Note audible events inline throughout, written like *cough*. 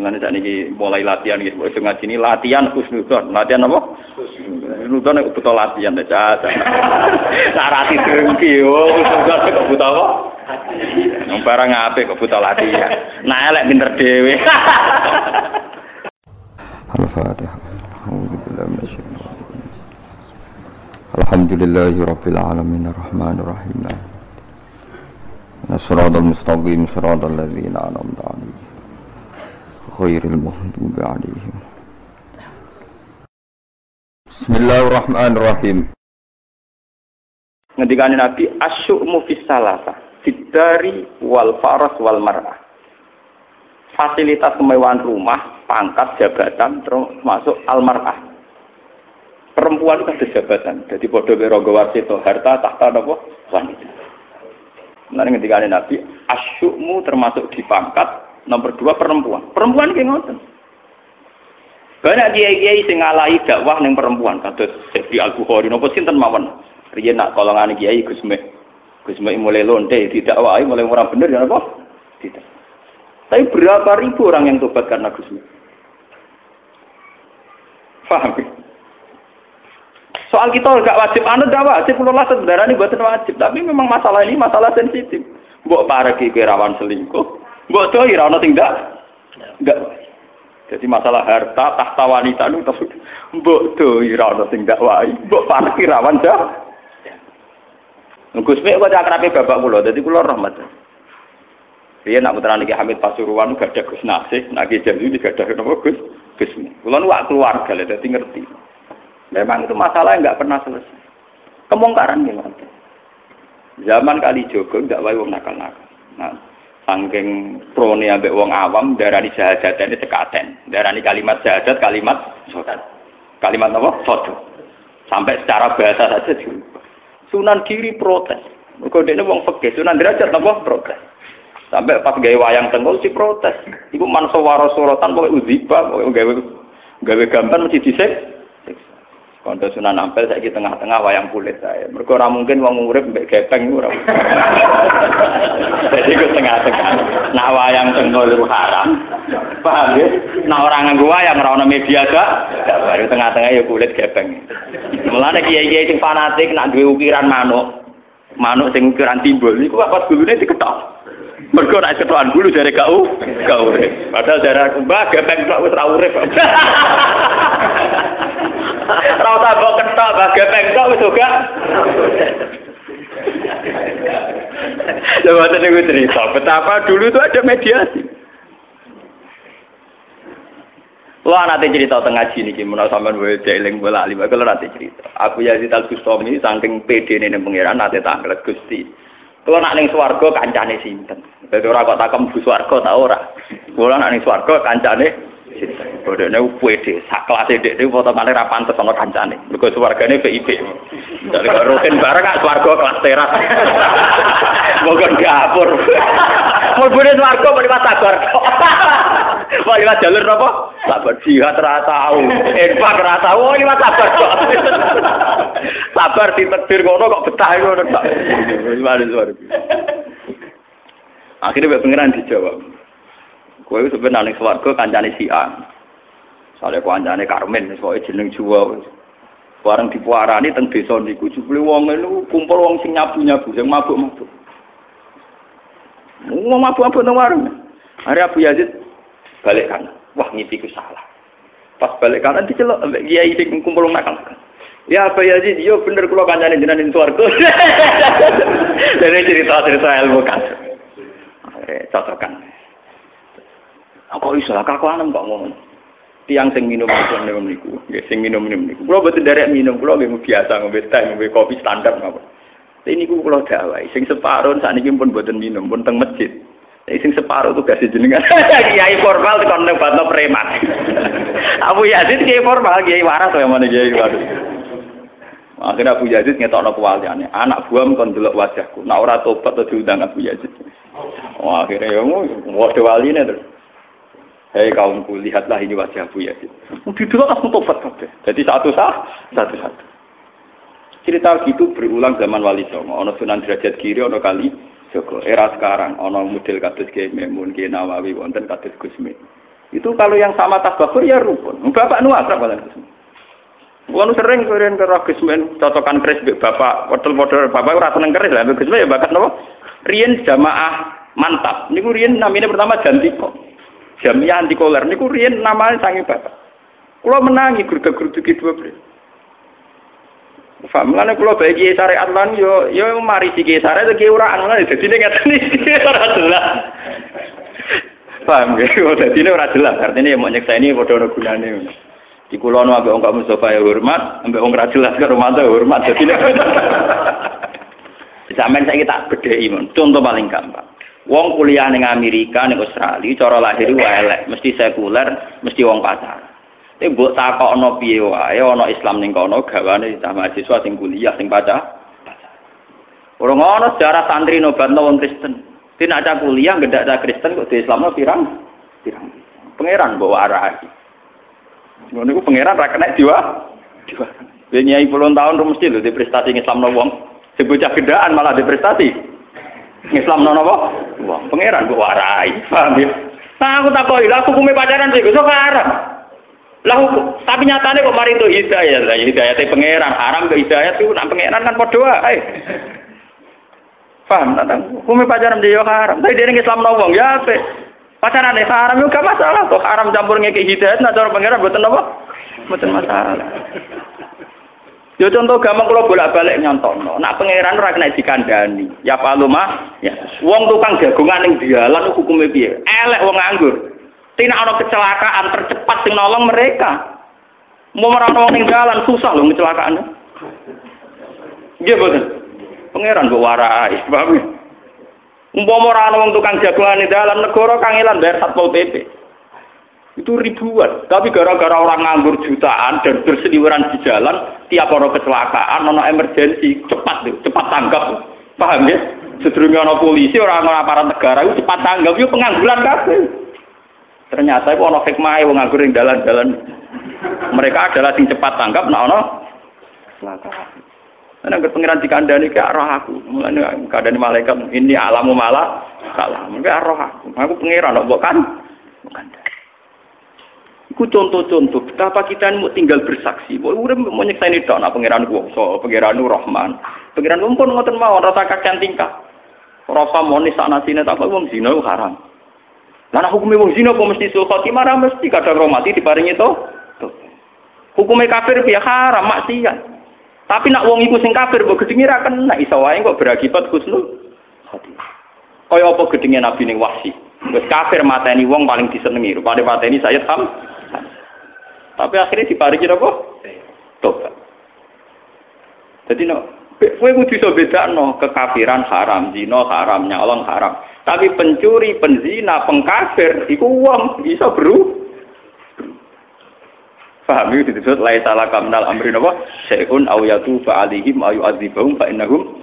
Mulane sak niki mulai latihan gitu. Wis ngaji ini latihan husnudon. Latihan apa? Husnudon nek butuh latihan caca. Sak rati drengki yo husnudon kok butuh apa? Yang barang apik kok latihan. Nah elek pinter dhewe. Al-Fatihah. A'udzu billahi minasyaitonir rajim. Alhamdulillahi rabbil alamin rahim. Mustaqim ladzina an'amta. Khairil maghdubi 'alaihim. Bismillahirrahmanirrahim. Ngendikane Nabi asyu'mu fis salasa. Wal faras wal mar'ah. Fasilitas kemewahan rumah, pangkat, jabatan, termasuk almar'ah. Perempuan itu ada jabatan. Jadi bodoh berogo warsito, harta, tahta, apa? Wanita. Nah, ketika Nabi, asyukmu termasuk di pangkat, nomor dua perempuan. Perempuan kayak ngoten. Banyak kiai-kiai sing ngalahi dakwah ning perempuan, kados Syekh Al Bukhari napa sinten mawon. Riyen nak kolongane kiai Gus Mek. Gus Mek mulai lonte mulai ora bener ya apa? Tidak. Tapi berapa ribu orang yang tobat karena Gus Mek? Paham? Soal kita nggak wajib, anda nggak wajib, lah sebenarnya ini buatan wajib. Tapi memang masalah ini masalah sensitif. Mbok para kiki selingkuh, mbok doi rawan tidak, nggak wajib. Jadi masalah harta, tahta wanita itu terus mbok doi rawan tidak wajib, mbok para rawan dah. Gus Mek kok akrabe bapak kula, dadi kula rahmat. Dia nak putra niki Hamid Pasuruan gak ada Gus Nasih, nak Ki gak ada napa Gus Gus. Kula nu keluarga lha dadi ngerti. Memang itu masalah yang nggak pernah selesai. Kemungkaran gimana? Zaman kali Jogo nggak wae wong nakal-nakal. Nah, saking prone ambek wong awam darani syahadat ini sekaten. Darani kalimat syahadat kalimat sodat. Kalimat apa? Sodo. Sampai secara bahasa saja. Sunan diri protes. Mergo dene wong fikih, Sunan derajat apa protes. Sampai pas gawe wayang tengkol si protes. Iku mansawara sorotan pokoke uziba, pokoke gawe gawe gambar mesti disek. Kondo Sunan Ampel saiki tengah-tengah wayang kulit saya. Mergo ora mungkin wong urip mbek gepeng ora. *laughs* Jadi ku tengah-tengah. Nak wayang tengkol itu haram. Paham ya? Nah orang nganggo wayang ora ono media gak. Baru tengah-tengah ya kulit gepeng. Mulane kiai-kiai sing fanatik nak duwe ukiran manuk. Manuk sing ukiran timbul niku apa gulune diketok. Mergo nek ketokan bulu dari gak gak urip. Padahal dari mbah gepeng kok wis ora urip. *laughs* *laughs* Ora usah mbok ketok mbah gepeng kok wis uga. Coba tadi cerita betapa dulu itu ada mediasi. Lo nanti cerita tengah sini gimana sampean wae jeling bola lima kalau nanti cerita. Aku Yazid Al Bustami saking PD ini pengiran nanti tanggal Gusti. Kalau nak ning swarga kancane sinten? Dadi ora kok takem bu swarga ta ora. Kula nak ning swarga kancane sinten? Bodene PD sak kelas dek dek foto kali ra pantes ana kancane. Mergo swargane VIP. Dari rutin bareng kak swarga kelas teras. *laughs* Bukan dapur. Mulbune swarga mau liwat sabar. *laughs* Mau liwat jalur apa? Sabar jihad ra tau. Infak ra tau, oh liwat *laughs* sabar kok. Sabar kok betah ngono kok. Gimana suara. Akhirnya Pengiran dijawab. Kowe sebenarnya swarga kancane si A. Soale kancane Karmen, soalnya jeneng Jawa. Bareng dipuarani teng desa niku jebule wong niku kumpul wong sing nyabu-nyabu, sing mabuk-mabuk. Wong mabuk-mabuk nang warung. Hari Abu Yazid balik kanan. Wah, ngipi ku salah. Pas balik kanan dicelok ambek kiai sing kumpul nakal. Ya Abu Yazid, yo bener kula kancane jenengan ing swarga. *laughs* Dene cerita-cerita ilmu kan. Eh, cocokan. Aku iso kakuanem kok ngono. Tiang sing minum minum niku, nggih sing minum minum niku. Kula boten derek minum, kula nggih biasa ngombe teh, ngombe kopi standar mawon. Tapi niku kula dawahi, sing separuh sakniki pun boten minum, pun teng masjid. Tapi sing separuh tugas jenengan. *laughs* Kiai formal kon nang batno preman. *laughs* Abu Yazid kiai formal, kiai waras kaya mana kiai waras. Akhirnya Abu Yazid ngetokno kewaliane. Anak buam kon delok wajahku. Nak ora tobat to diundang Abu Yazid. Wah, akhirnya ya waduh waline terus. Hei kaumku, lihatlah ini wajah Abu Yazid. Duduk langsung tobat. Jadi satu sah, satu satu. Cerita gitu berulang zaman Wali Songo. Ono Sunan Derajat Kiri, ono kali Joko. Era sekarang, ono model kados Kiai Memun, Nawawi, wonten kados Gusmi. Itu kalau yang sama tabakur ya rukun. Bapak nu akrab malah. Kulo sering keren ke Gismen cocokan keris bapak, model-model bapak ora seneng keris lah, Gismen ya bakat napa? Riyen jamaah mantap. Niku riyen namanya pertama Jantiko. Jamiah anti koler niku riyen namanya sange bapak. Kulo menangi gurga-gurduki dua beri. Paham kan kalau bagi syariat lan yo yo mari si syariat itu kiuraan lah jadi ini nggak *laughs* tahu ora jelas. Paham ya? Oh jadi ini ora jelas artinya mau nyeksa ini bodoh gunane. Di kulon ambek wong kamu ya hormat, ambek wong ra jelas karo mantu ya hormat. Jadi *laughs* Sampeyan saya tak bedheki mon. Contoh paling gampang. Wong kuliah ning Amerika ning Australia cara lahir wae elek, mesti sekuler, mesti wong pacaran. Tapi mbok takokno piye wae ana Islam ning kono gawane cah mahasiswa sing kuliah sing baca. Ora ngono sejarah santri nobatno wong Kristen. Tidak ada kuliah ngedak ada Kristen kok di Islam pirang pirang. Pangeran bawa arah. Ngono iku pangeran ra kena jiwa. Jiwa. Dia nyai puluhan tahun mesti lho di prestasi Islam no wong. Sebocah gedaan malah di prestasi. Islam no napa? Wong pangeran kok warai. Paham ya? Nah, aku tak koi, aku hukumnya pacaran sih, besok haram. Lah tapi nyatane kok mari itu hidayah. Lah hidayah te pangeran, haram ke hidayah itu nak pangeran kan padha wae. Paham tentang hukum pacaran dia haram. Tapi dia Islam wong ya apa? Pacaran dia haram juga masalah. Kok haram campur ngeki hidayah nah cara pangeran buatan apa? Buatan masalah. Yo contoh gampang kalau bolak-balik nyontono. Nak pangeran ora kena dikandani. Ya paluma, ya. Wong tukang jagungan ning dalan hukume piye? Elek wong nganggur. Tina ana kecelakaan tercepat sing nolong mereka. Mau merana wong ning dalan susah loh kecelakaan. Nggih boten. Pangeran kok warai, paham? Umpama ora ana wong tukang jagoan ning dalan negara kangelan bayar Satpol PP. Itu ribuan. Tapi gara-gara orang nganggur jutaan dan berseliweran di jalan, tiap orang kecelakaan, ono emergensi, cepat tuh, cepat tanggap. Paham ya? Sedurunge ana polisi, orang-orang aparat negara itu cepat tanggap, itu pengangguran kabeh. Ternyata itu ono hikmah wong nganggur ing dalan-dalan. Mereka adalah sing cepat tanggap nah ono kecelakaan. Nah, nang pengiran dikandani ke arah aku. Mulane kadane malaikat ini alamu malah salah. Mungkin arah aku. Aku pengiran kan bukan. Iku contoh-contoh betapa kita mau tinggal bersaksi. Bahwa udah mau nyekseni tok nak pangeran kuwasa, pangeran Rahman. Pangeran pun ngoten mawon rasa kacan tingkah. Rasa monis sana sini tak wong zina haram. Lah hukumnya wong zina kok mesti sul khotimah ra mesti kadang romati diparingi to. Hukumnya kafir ya haram maksiat. Tapi nak wong iku sing kafir mbok gedenge ra kena iso wae kok berakibat khotimah. Kaya apa gedenge Nabi ning Wahsi. Wis kafir mateni wong paling disenengi, rupane mateni saya tam. Tapi akhirnya diparingi apa? Tobat. Jadi no, kowe kudu iso bedakno kekafiran haram, zina haram, nyolong haram. Tapi pencuri, penzina, pengkafir, itu uang bisa beru. Paham itu disebut lai salah kamnal amrin apa? Syai'un aw yatufa alihim ayu adzibahum fa innahum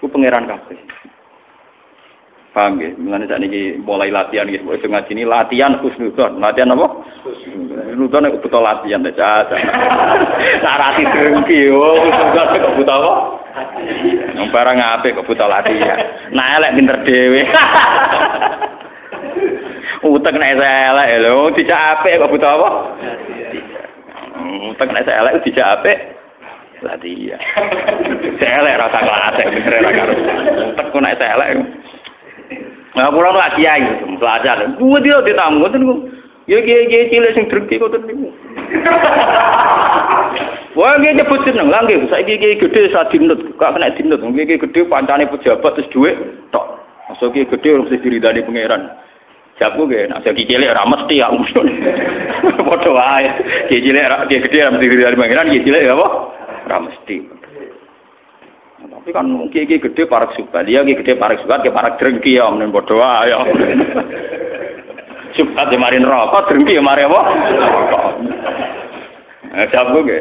ku pangeran kabeh. Paham ya? Mulane saat ini mulai latihan gitu. Wis ngaji ini latihan khusnudon. Latihan apa? Khusnudon nek butuh latihan caca. *laughs* Sarati drengki yo khusnudon kok butuh apa? Wong barang apik kok butuh latihan. Nah elek pinter dhewe. *laughs* Utek nek elek lho, dijak apik kok butuh apa? Utek nek elek dijak apik latihan. Elek rasa kelas bener ra karo. Utek nek elek Nah, kula lak kiai belajar. Kuwi dia ditamu ku. Ya kiai-kiai cilik sing drengki ngoten niku. Wah, nggih nyebut jeneng lah nggih. Saiki kiai gedhe sa dinut, gak kena dinut. Nggih kiai gedhe pancane pejabat terus dhuwit tok. Masuk kiai gedhe mesti diridani pangeran. Jabu nggih, nek saiki cilik ora mesti ya. Padha wae. Kiai cilik ora kiai gedhe ora mesti diridani pangeran, kiai cilik apa? Ora mesti. Tapi kan kiai gede parak subhat, dia kiai gede parak subhat, kiai parak drengki ya, menen bodoh ya. Subhat ya marin rokok, drengki ya mari apa? Nah, jawab gue.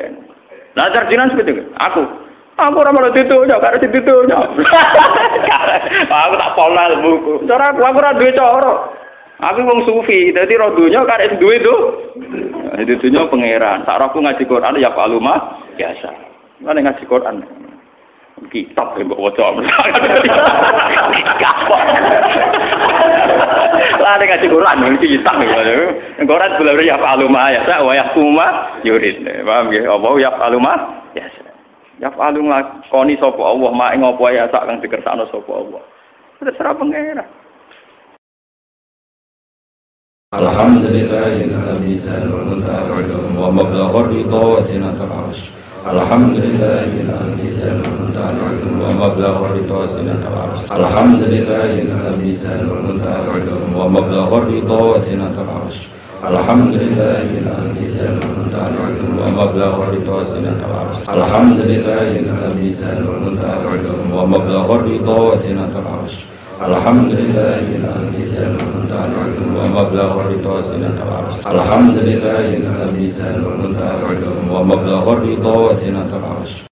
Nah, sarjinan seperti itu. Aku, aku orang malah ya, karena itu, ya. aku tak pola buku. Cara aku, aku rada coro. Aku wong sufi, jadi rodunya karena itu itu. Itu dunya pangeran. Tak aku ngaji Quran ya Pak Luma biasa. Mana ngaji Quran. Kitab ya mbok waca. Kapok. Lah ngaji Quran iki kitab ya. Quran bulan ya faluma ya sa wa yaquma yurid. Paham nggih? Apa ya faluma? Ya. Ya falu nglakoni sapa Allah mak ing ya kang Allah. Pengira. Arsh. Zalala wa mablagha ridha wa sinatul arsh. Alhamdulillahilladzi zalala wa mablagha ridha wa sinatul arsh. Alhamdulillahilladzi zalala wa mablagha ridha wa sinatul arsh. Alhamdulillahilladzi zalala wa mablagha ridha wa sinatul arsh.